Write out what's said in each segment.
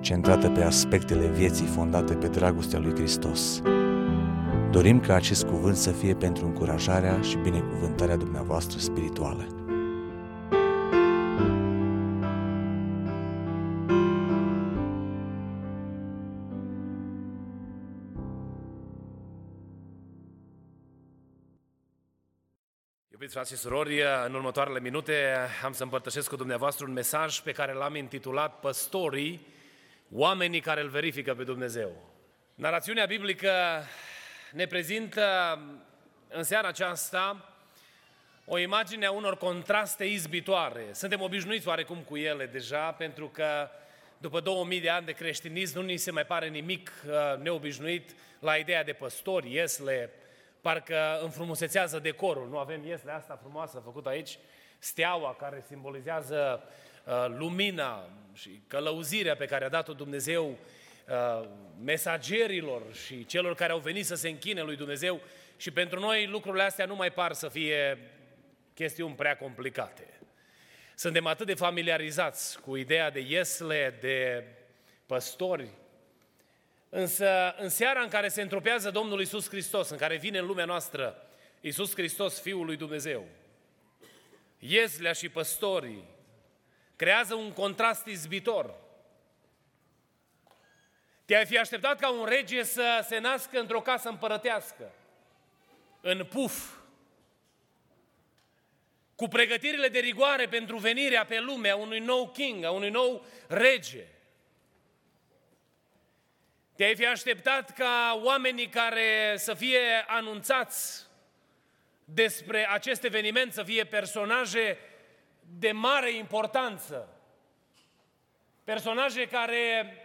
centrată pe aspectele vieții fondate pe dragostea lui Hristos. Dorim ca acest cuvânt să fie pentru încurajarea și binecuvântarea dumneavoastră spirituală. Iubiți frați și surori, în următoarele minute am să împărtășesc cu dumneavoastră un mesaj pe care l-am intitulat Păstorii, oamenii care îl verifică pe Dumnezeu. Narațiunea biblică ne prezintă în seara aceasta o imagine a unor contraste izbitoare. Suntem obișnuiți oarecum cu ele deja, pentru că după 2000 de ani de creștinism nu ni se mai pare nimic uh, neobișnuit la ideea de păstori, iesle, parcă înfrumusețează decorul. Nu avem iesle asta frumoasă făcută aici, steaua care simbolizează uh, lumina și călăuzirea pe care a dat-o Dumnezeu uh, mesagerilor și celor care au venit să se închine lui Dumnezeu și pentru noi lucrurile astea nu mai par să fie chestiuni prea complicate. Suntem atât de familiarizați cu ideea de iesle, de păstori, Însă, în seara în care se întropează Domnul Isus Hristos, în care vine în lumea noastră Isus Hristos, Fiul lui Dumnezeu, ieslea și păstorii creează un contrast izbitor. Te-ai fi așteptat ca un rege să se nască într-o casă împărătească, în puf, cu pregătirile de rigoare pentru venirea pe lume a unui nou king, a unui nou rege – te-ai fi așteptat ca oamenii care să fie anunțați despre acest eveniment să fie personaje de mare importanță. Personaje care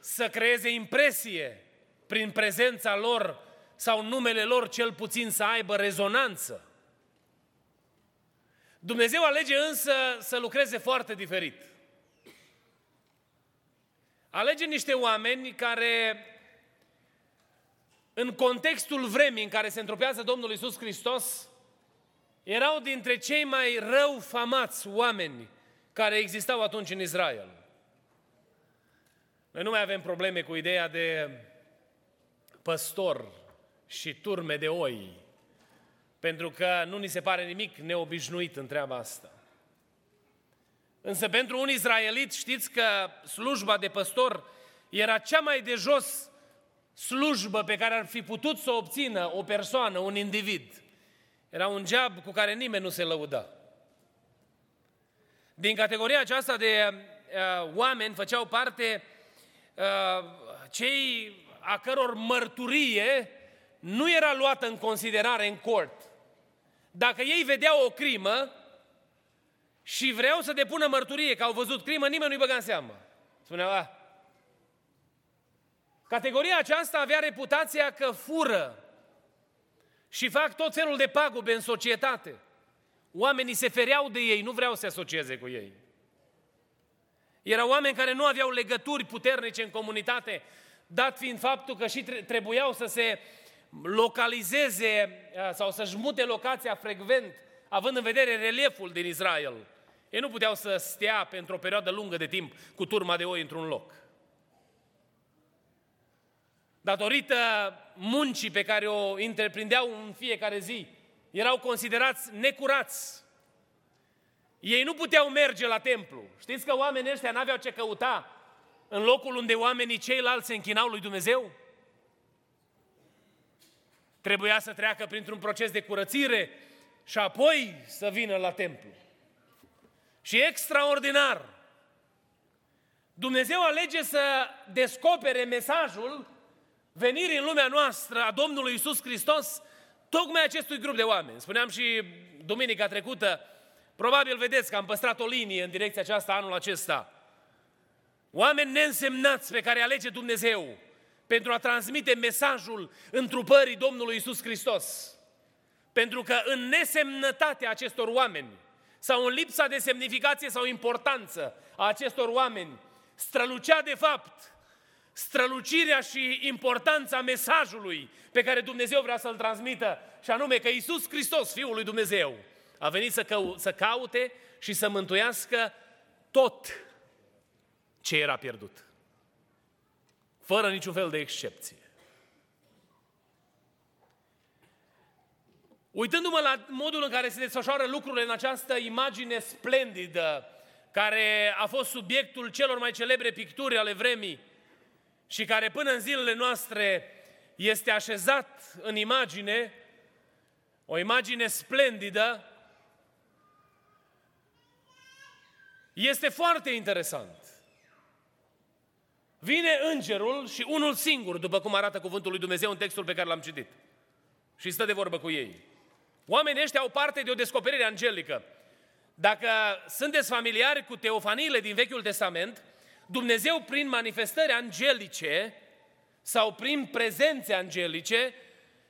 să creeze impresie prin prezența lor sau numele lor cel puțin să aibă rezonanță. Dumnezeu alege însă să lucreze foarte diferit. Alege niște oameni care, în contextul vremii în care se întropează Domnul Isus Hristos, erau dintre cei mai rău famați oameni care existau atunci în Israel. Noi nu mai avem probleme cu ideea de păstor și turme de oi, pentru că nu ni se pare nimic neobișnuit în treaba asta. Însă pentru un izraelit știți că slujba de păstor era cea mai de jos slujbă pe care ar fi putut să o obțină o persoană, un individ. Era un job cu care nimeni nu se lăuda. Din categoria aceasta de uh, oameni făceau parte uh, cei a căror mărturie nu era luată în considerare în cort. Dacă ei vedeau o crimă, și vreau să depună mărturie că au văzut crimă, nimeni nu-i băga în seamă. Spunea, a. Categoria aceasta avea reputația că fură și fac tot felul de pagube în societate. Oamenii se fereau de ei, nu vreau să se asocieze cu ei. Erau oameni care nu aveau legături puternice în comunitate, dat fiind faptul că și trebuiau să se localizeze sau să-și mute locația frecvent, având în vedere relieful din Israel. Ei nu puteau să stea pentru o perioadă lungă de timp cu turma de oi într-un loc. Datorită muncii pe care o întreprindeau în fiecare zi, erau considerați necurați. Ei nu puteau merge la templu. Știți că oamenii ăștia n-aveau ce căuta în locul unde oamenii ceilalți se închinau lui Dumnezeu? Trebuia să treacă printr-un proces de curățire și apoi să vină la templu și extraordinar. Dumnezeu alege să descopere mesajul venirii în lumea noastră a Domnului Isus Hristos tocmai acestui grup de oameni. Spuneam și duminica trecută, probabil vedeți că am păstrat o linie în direcția aceasta anul acesta. Oameni neînsemnați pe care alege Dumnezeu pentru a transmite mesajul întrupării Domnului Isus Hristos. Pentru că în nesemnătatea acestor oameni sau în lipsa de semnificație sau importanță a acestor oameni, strălucea de fapt strălucirea și importanța mesajului pe care Dumnezeu vrea să-l transmită, și anume că Isus Hristos, Fiul lui Dumnezeu, a venit să, cău- să caute și să mântuiască tot ce era pierdut. Fără niciun fel de excepție. Uitându-mă la modul în care se desfășoară lucrurile în această imagine splendidă, care a fost subiectul celor mai celebre picturi ale vremii și care până în zilele noastre este așezat în imagine, o imagine splendidă, este foarte interesant. Vine îngerul și unul singur, după cum arată cuvântul lui Dumnezeu în textul pe care l-am citit. Și stă de vorbă cu ei. Oamenii ăștia au parte de o descoperire angelică. Dacă sunteți familiari cu teofaniile din Vechiul Testament, Dumnezeu prin manifestări angelice sau prin prezențe angelice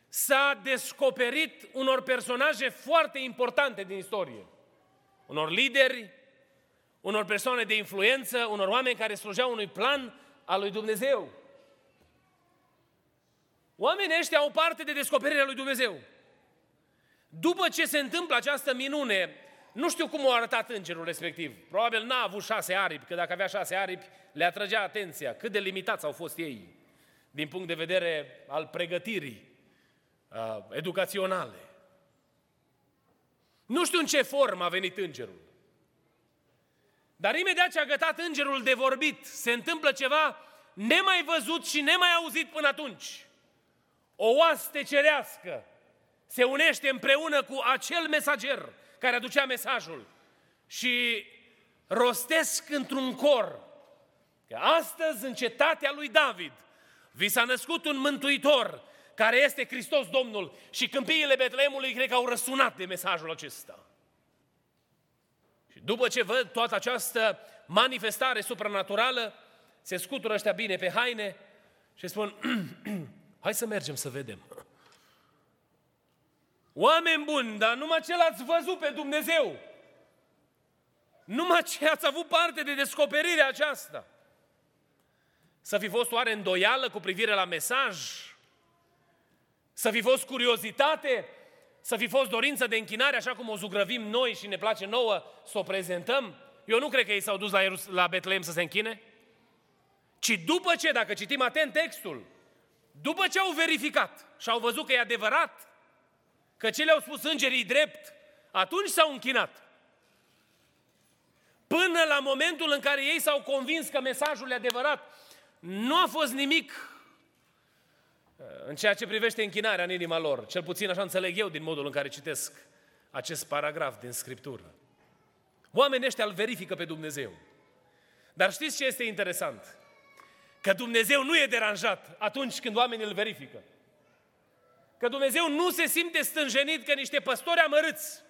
s-a descoperit unor personaje foarte importante din istorie. Unor lideri, unor persoane de influență, unor oameni care slujeau unui plan al lui Dumnezeu. Oamenii ăștia au parte de descoperirea lui Dumnezeu. După ce se întâmplă această minune, nu știu cum a arătat îngerul respectiv. Probabil n-a avut șase aripi, că dacă avea șase aripi, le atrăgea atenția. Cât de limitați au fost ei din punct de vedere al pregătirii uh, educaționale. Nu știu în ce formă a venit îngerul. Dar imediat ce a gătat îngerul de vorbit, se întâmplă ceva nemai văzut și nemai auzit până atunci. O oaste cerească se unește împreună cu acel mesager care aducea mesajul și rostesc într-un cor că astăzi în cetatea lui David vi s-a născut un mântuitor care este Hristos Domnul și câmpiile Betleemului cred că au răsunat de mesajul acesta. Și după ce văd toată această manifestare supranaturală, se scutură ăștia bine pe haine și spun, hai să mergem să vedem. Oameni buni, dar numai ce l-ați văzut pe Dumnezeu. Numai ce ați avut parte de descoperirea aceasta. Să fi fost oare îndoială cu privire la mesaj? Să fi fost curiozitate? Să fi fost dorință de închinare, așa cum o zugrăvim noi și ne place nouă să o prezentăm? Eu nu cred că ei s-au dus la, Ierus- la Betleem să se închine. Ci după ce, dacă citim atent textul, după ce au verificat și au văzut că e adevărat, că ce le-au spus îngerii drept, atunci s-au închinat. Până la momentul în care ei s-au convins că mesajul e adevărat, nu a fost nimic uh, în ceea ce privește închinarea în inima lor. Cel puțin așa înțeleg eu din modul în care citesc acest paragraf din Scriptură. Oamenii ăștia îl verifică pe Dumnezeu. Dar știți ce este interesant? Că Dumnezeu nu e deranjat atunci când oamenii îl verifică. Că Dumnezeu nu se simte stânjenit că niște păstori amărâți,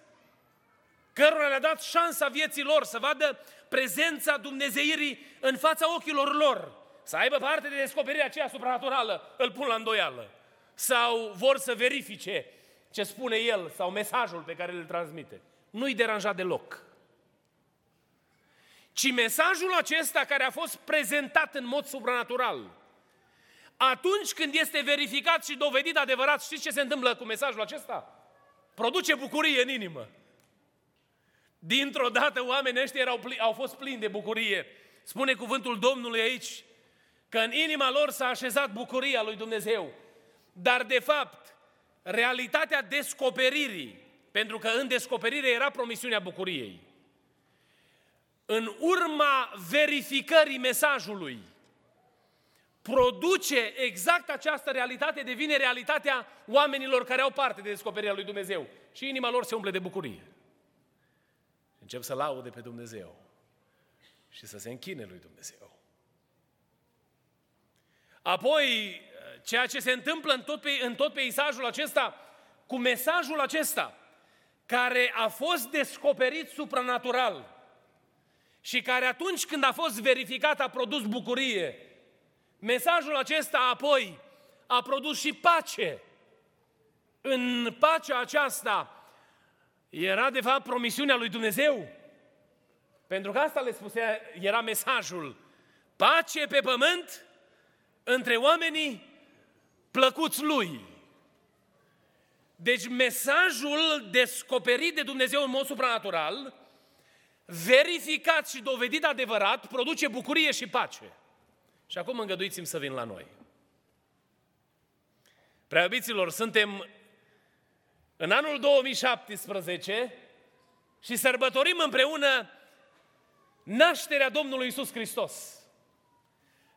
cărora le-a dat șansa vieții lor să vadă prezența Dumnezeirii în fața ochilor lor, să aibă parte de descoperirea aceea supranaturală, îl pun la îndoială. Sau vor să verifice ce spune el sau mesajul pe care îl transmite. Nu-i deranjat deloc. Ci mesajul acesta care a fost prezentat în mod supranatural, atunci când este verificat și dovedit adevărat, știți ce se întâmplă cu mesajul acesta? Produce bucurie în inimă. Dintr-o dată oamenii ăștia erau, au fost plini de bucurie. Spune cuvântul Domnului aici că în inima lor s-a așezat bucuria lui Dumnezeu. Dar de fapt, realitatea descoperirii, pentru că în descoperire era promisiunea bucuriei, în urma verificării mesajului, produce exact această realitate, devine realitatea oamenilor care au parte de descoperirea lui Dumnezeu. Și inima lor se umple de bucurie. Încep să laude pe Dumnezeu și să se închine lui Dumnezeu. Apoi, ceea ce se întâmplă în tot, pe, în tot peisajul acesta, cu mesajul acesta, care a fost descoperit supranatural și care atunci când a fost verificat a produs bucurie. Mesajul acesta apoi a produs și pace. În pacea aceasta era de fapt promisiunea lui Dumnezeu. Pentru că asta le spusea, era mesajul. Pace pe pământ între oamenii plăcuți lui. Deci mesajul descoperit de Dumnezeu în mod supranatural, verificat și dovedit adevărat, produce bucurie și pace. Și acum îngăduiți-mi să vin la noi. Preabiților, suntem în anul 2017 și sărbătorim împreună nașterea Domnului Isus Hristos.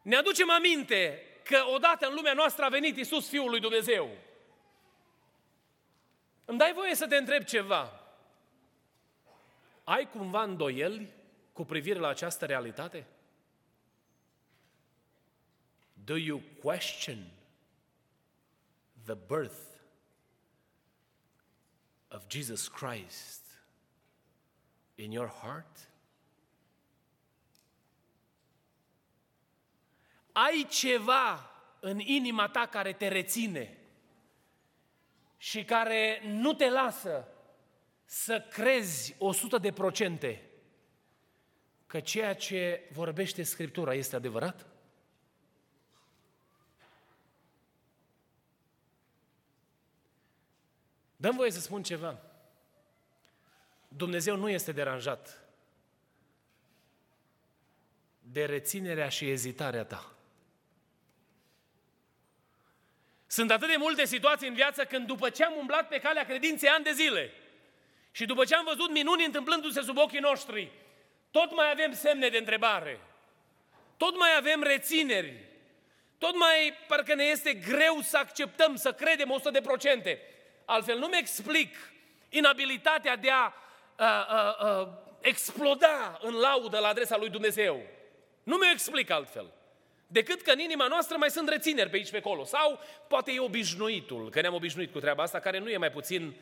Ne aducem aminte că odată în lumea noastră a venit Isus Fiul lui Dumnezeu. Îmi dai voie să te întreb ceva. Ai cumva îndoieli cu privire la această realitate? Do you question the birth of Jesus Christ in your heart? Ai ceva în inima ta care te reține și care nu te lasă să crezi 100 de procente că ceea ce vorbește Scriptura este adevărat? Dăm voie să spun ceva. Dumnezeu nu este deranjat de reținerea și ezitarea ta. Sunt atât de multe situații în viață când după ce am umblat pe calea credinței ani de zile și după ce am văzut minuni întâmplându-se sub ochii noștri, tot mai avem semne de întrebare, tot mai avem rețineri, tot mai parcă ne este greu să acceptăm, să credem 100%. Altfel nu-mi explic inabilitatea de a uh, uh, uh, exploda în laudă la adresa lui Dumnezeu. Nu mi-o explic altfel. Decât că în inima noastră mai sunt rețineri pe aici pe acolo. Sau poate e obișnuitul, că ne-am obișnuit cu treaba asta, care nu e mai puțin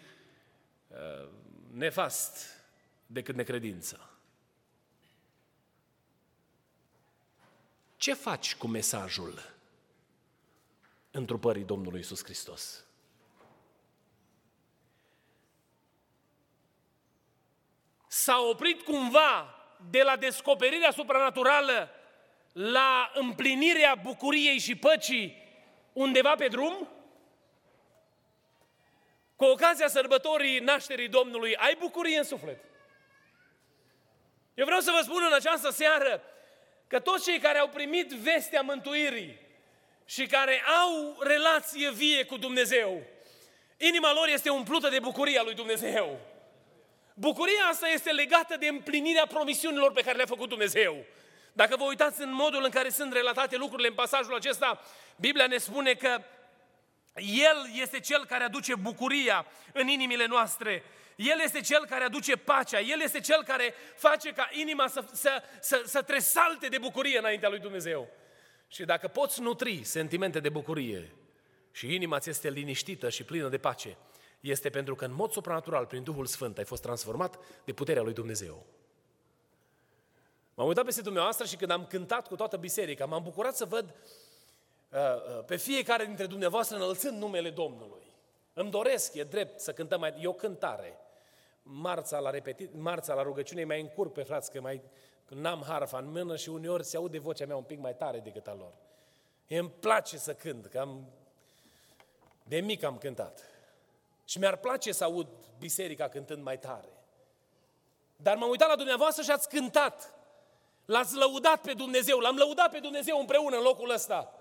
uh, nefast decât necredință. Ce faci cu mesajul întrupării Domnului Isus Hristos? S-a oprit cumva de la descoperirea supranaturală la împlinirea bucuriei și păcii undeva pe drum? Cu ocazia sărbătorii nașterii Domnului, ai bucurie în suflet. Eu vreau să vă spun în această seară că toți cei care au primit vestea mântuirii și care au relație vie cu Dumnezeu, inima lor este umplută de bucuria lui Dumnezeu. Bucuria asta este legată de împlinirea promisiunilor pe care le-a făcut Dumnezeu. Dacă vă uitați în modul în care sunt relatate lucrurile în pasajul acesta, Biblia ne spune că El este Cel care aduce bucuria în inimile noastre. El este Cel care aduce pacea. El este Cel care face ca inima să, să, să, să tresalte de bucurie înaintea lui Dumnezeu. Și dacă poți nutri sentimente de bucurie și inima ți este liniștită și plină de pace, este pentru că în mod supranatural, prin Duhul Sfânt, ai fost transformat de puterea lui Dumnezeu. M-am uitat peste dumneavoastră și când am cântat cu toată biserica, m-am bucurat să văd uh, uh, pe fiecare dintre dumneavoastră înălțând numele Domnului. Îmi doresc, e drept, să cântăm mai... E o cântare. Marța la, repetit, marța la rugăciune mai încurc pe frați, că mai n-am harfa în mână și uneori se aude vocea mea un pic mai tare decât a lor. E, îmi place să cânt, că am, de mic am cântat. Și mi-ar place să aud biserica cântând mai tare. Dar m-am uitat la dumneavoastră și ați cântat. L-ați lăudat pe Dumnezeu, l-am lăudat pe Dumnezeu împreună în locul ăsta.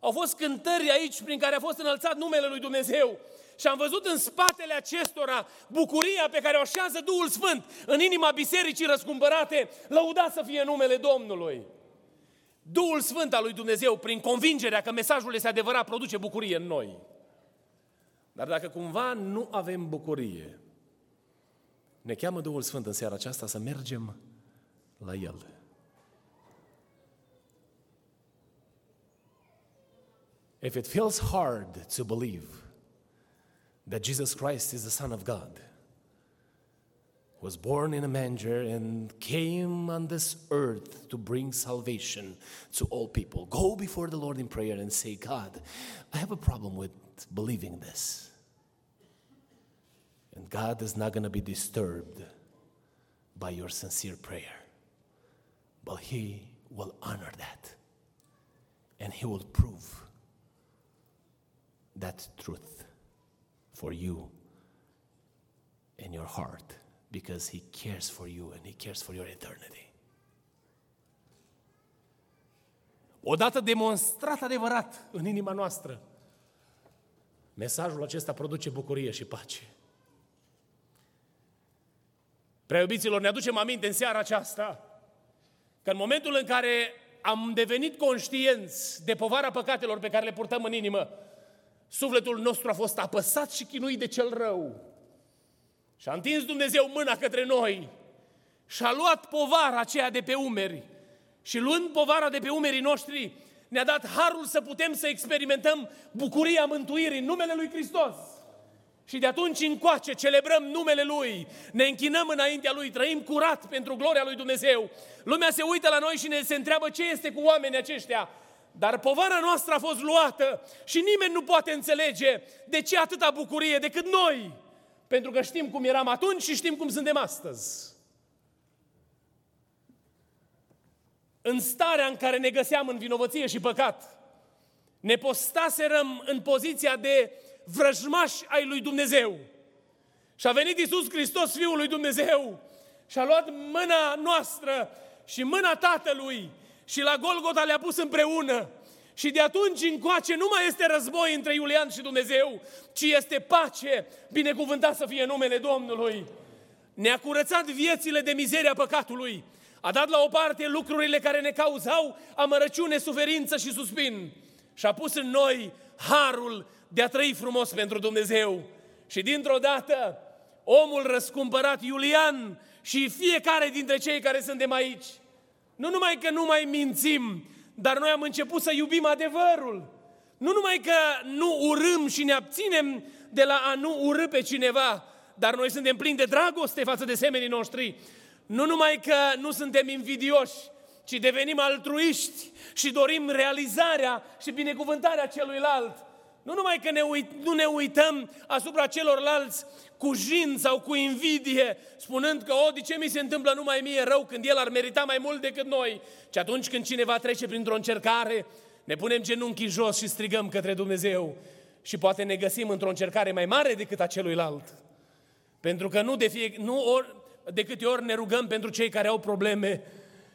Au fost cântări aici prin care a fost înălțat numele lui Dumnezeu. Și am văzut în spatele acestora bucuria pe care o așează Duhul Sfânt în inima bisericii răscumpărate, lăudat să fie numele Domnului. Duhul Sfânt al lui Dumnezeu, prin convingerea că mesajul este adevărat, produce bucurie în noi. Dar dacă cumva nu avem bucurie, ne cheamă Duhul Sfânt în seara aceasta să mergem la El. If it feels hard to believe that Jesus Christ is the Son of God, was born in a manger and came on this earth to bring salvation to all people. Go before the Lord in prayer and say, God, I have a problem with believing this. And God is not going to be disturbed by your sincere prayer, but He will honor that and He will prove that truth for you in your heart because He cares for you and He cares for your eternity. Odată demonstrat adevărat în inima noastră, mesajul acesta produce bucurie și pace. Prea iubiților, ne aducem aminte în seara aceasta că în momentul în care am devenit conștienți de povara păcatelor pe care le purtăm în inimă, sufletul nostru a fost apăsat și chinuit de cel rău. Și a întins Dumnezeu mâna către noi și a luat povara aceea de pe umeri. Și luând povara de pe umerii noștri, ne-a dat harul să putem să experimentăm bucuria mântuirii în numele Lui Hristos. Și de atunci încoace celebrăm numele Lui, ne închinăm înaintea Lui, trăim curat pentru gloria Lui Dumnezeu. Lumea se uită la noi și ne se întreabă ce este cu oamenii aceștia. Dar povara noastră a fost luată și nimeni nu poate înțelege de ce atâta bucurie decât noi. Pentru că știm cum eram atunci și știm cum suntem astăzi. În starea în care ne găseam în vinovăție și păcat, ne postaserăm în poziția de vrăjmași ai lui Dumnezeu. Și a venit Iisus Hristos, Fiul lui Dumnezeu, și a luat mâna noastră și mâna Tatălui și la Golgota le-a pus împreună. Și de atunci încoace nu mai este război între Iulian și Dumnezeu, ci este pace, binecuvântat să fie numele Domnului. Ne-a curățat viețile de mizeria păcatului. A dat la o parte lucrurile care ne cauzau amărăciune, suferință și suspin. Și a pus în noi harul de a trăi frumos pentru Dumnezeu. Și dintr-o dată, omul răscumpărat Iulian și fiecare dintre cei care suntem aici, nu numai că nu mai mințim, dar noi am început să iubim adevărul. Nu numai că nu urâm și ne abținem de la a nu urâ pe cineva, dar noi suntem plini de dragoste față de semenii noștri. Nu numai că nu suntem invidioși, ci devenim altruiști și dorim realizarea și binecuvântarea celuilalt. Nu numai că ne uit, nu ne uităm asupra celorlalți cu jin sau cu invidie, spunând că, o, de ce mi se întâmplă numai mie rău când el ar merita mai mult decât noi? Și atunci când cineva trece printr-o încercare, ne punem genunchii jos și strigăm către Dumnezeu. Și poate ne găsim într-o încercare mai mare decât a celuilalt. Pentru că nu de, fie, nu ori, de câte ori ne rugăm pentru cei care au probleme,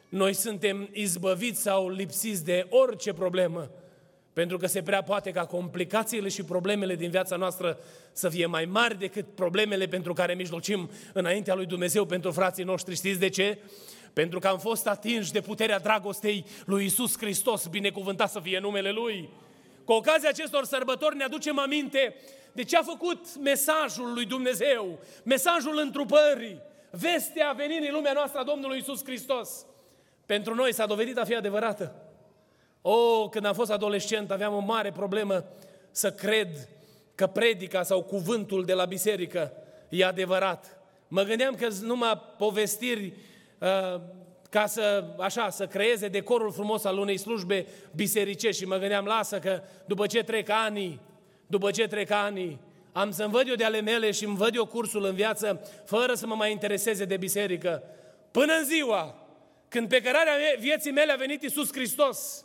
noi suntem izbăviți sau lipsiți de orice problemă. Pentru că se prea poate ca complicațiile și problemele din viața noastră să fie mai mari decât problemele pentru care mijlocim înaintea lui Dumnezeu pentru frații noștri. Știți de ce? Pentru că am fost atinși de puterea dragostei lui Isus Hristos, binecuvântat să fie numele Lui. Cu ocazia acestor sărbători ne aducem aminte de ce a făcut mesajul lui Dumnezeu, mesajul întrupării, vestea venirii în lumea noastră a Domnului Isus Hristos. Pentru noi s-a dovedit a fi adevărată. Oh, când am fost adolescent aveam o mare problemă să cred că predica sau cuvântul de la biserică e adevărat. Mă gândeam că numai povestiri uh, ca să, așa, să creeze decorul frumos al unei slujbe bisericești și mă gândeam, lasă că după ce trec ani, după ce trec ani, am să-mi văd eu de ale mele și îmi văd eu cursul în viață fără să mă mai intereseze de biserică. Până în ziua când pe cărarea vieții mele a venit Isus Hristos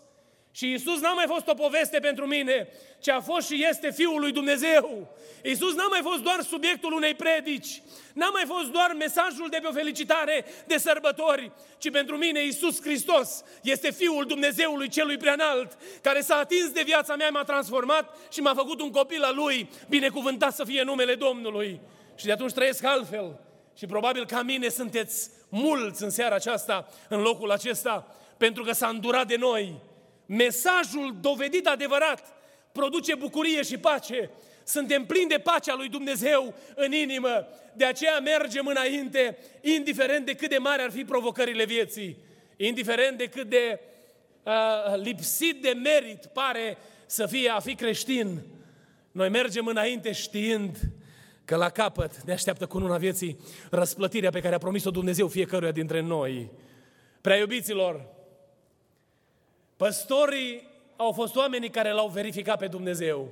și Isus n-a mai fost o poveste pentru mine, ci a fost și este Fiul lui Dumnezeu. Isus n-a mai fost doar subiectul unei predici, n-a mai fost doar mesajul de pe o felicitare de sărbători, ci pentru mine Isus Hristos este Fiul Dumnezeului celui preanalt, care s-a atins de viața mea, m-a transformat și m-a făcut un copil al Lui, binecuvântat să fie numele Domnului. Și de atunci trăiesc altfel. Și probabil ca mine sunteți mulți în seara aceasta, în locul acesta, pentru că s-a îndurat de noi mesajul dovedit adevărat produce bucurie și pace. Suntem plini de pacea lui Dumnezeu în inimă. De aceea mergem înainte, indiferent de cât de mari ar fi provocările vieții, indiferent de cât de uh, lipsit de merit pare să fie a fi creștin. Noi mergem înainte știind că la capăt ne așteaptă cu una vieții răsplătirea pe care a promis-o Dumnezeu fiecăruia dintre noi. Prea iubiților, păstorii au fost oamenii care l-au verificat pe Dumnezeu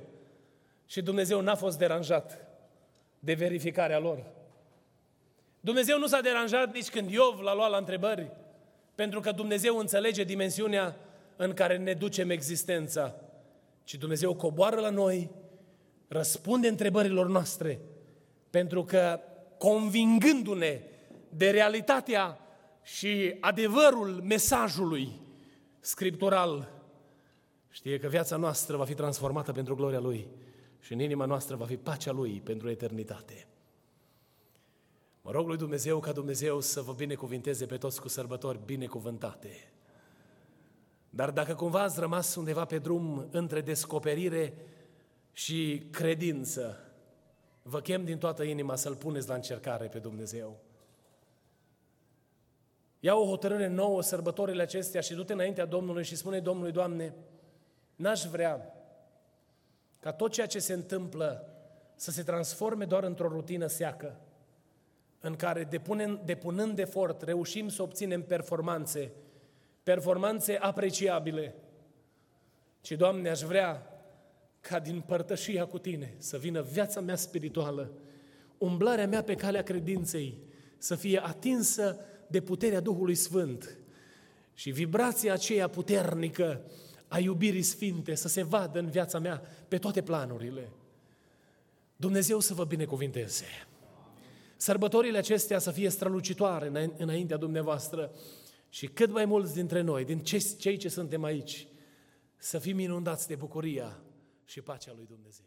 și Dumnezeu n-a fost deranjat de verificarea lor. Dumnezeu nu s-a deranjat nici când Iov l-a luat la întrebări, pentru că Dumnezeu înțelege dimensiunea în care ne ducem existența. Ci Dumnezeu coboară la noi, răspunde întrebărilor noastre, pentru că convingându-ne de realitatea și adevărul mesajului scriptural, știe că viața noastră va fi transformată pentru gloria Lui și în inima noastră va fi pacea Lui pentru eternitate. Mă rog lui Dumnezeu ca Dumnezeu să vă binecuvinteze pe toți cu sărbători binecuvântate. Dar dacă cumva ați rămas undeva pe drum între descoperire și credință, vă chem din toată inima să-L puneți la încercare pe Dumnezeu. Ia o hotărâre nouă sărbătorile acestea și du-te înaintea Domnului și spune Domnului, Doamne, n-aș vrea ca tot ceea ce se întâmplă să se transforme doar într-o rutină seacă, în care depunem, depunând efort reușim să obținem performanțe, performanțe apreciabile, ci, Doamne, aș vrea ca din părtășia cu Tine să vină viața mea spirituală, umblarea mea pe calea credinței, să fie atinsă de puterea Duhului Sfânt și vibrația aceea puternică a iubirii sfinte să se vadă în viața mea pe toate planurile. Dumnezeu să vă binecuvinteze. Sărbătorile acestea să fie strălucitoare înaintea dumneavoastră și cât mai mulți dintre noi, din cei ce suntem aici, să fim inundați de bucuria și pacea lui Dumnezeu.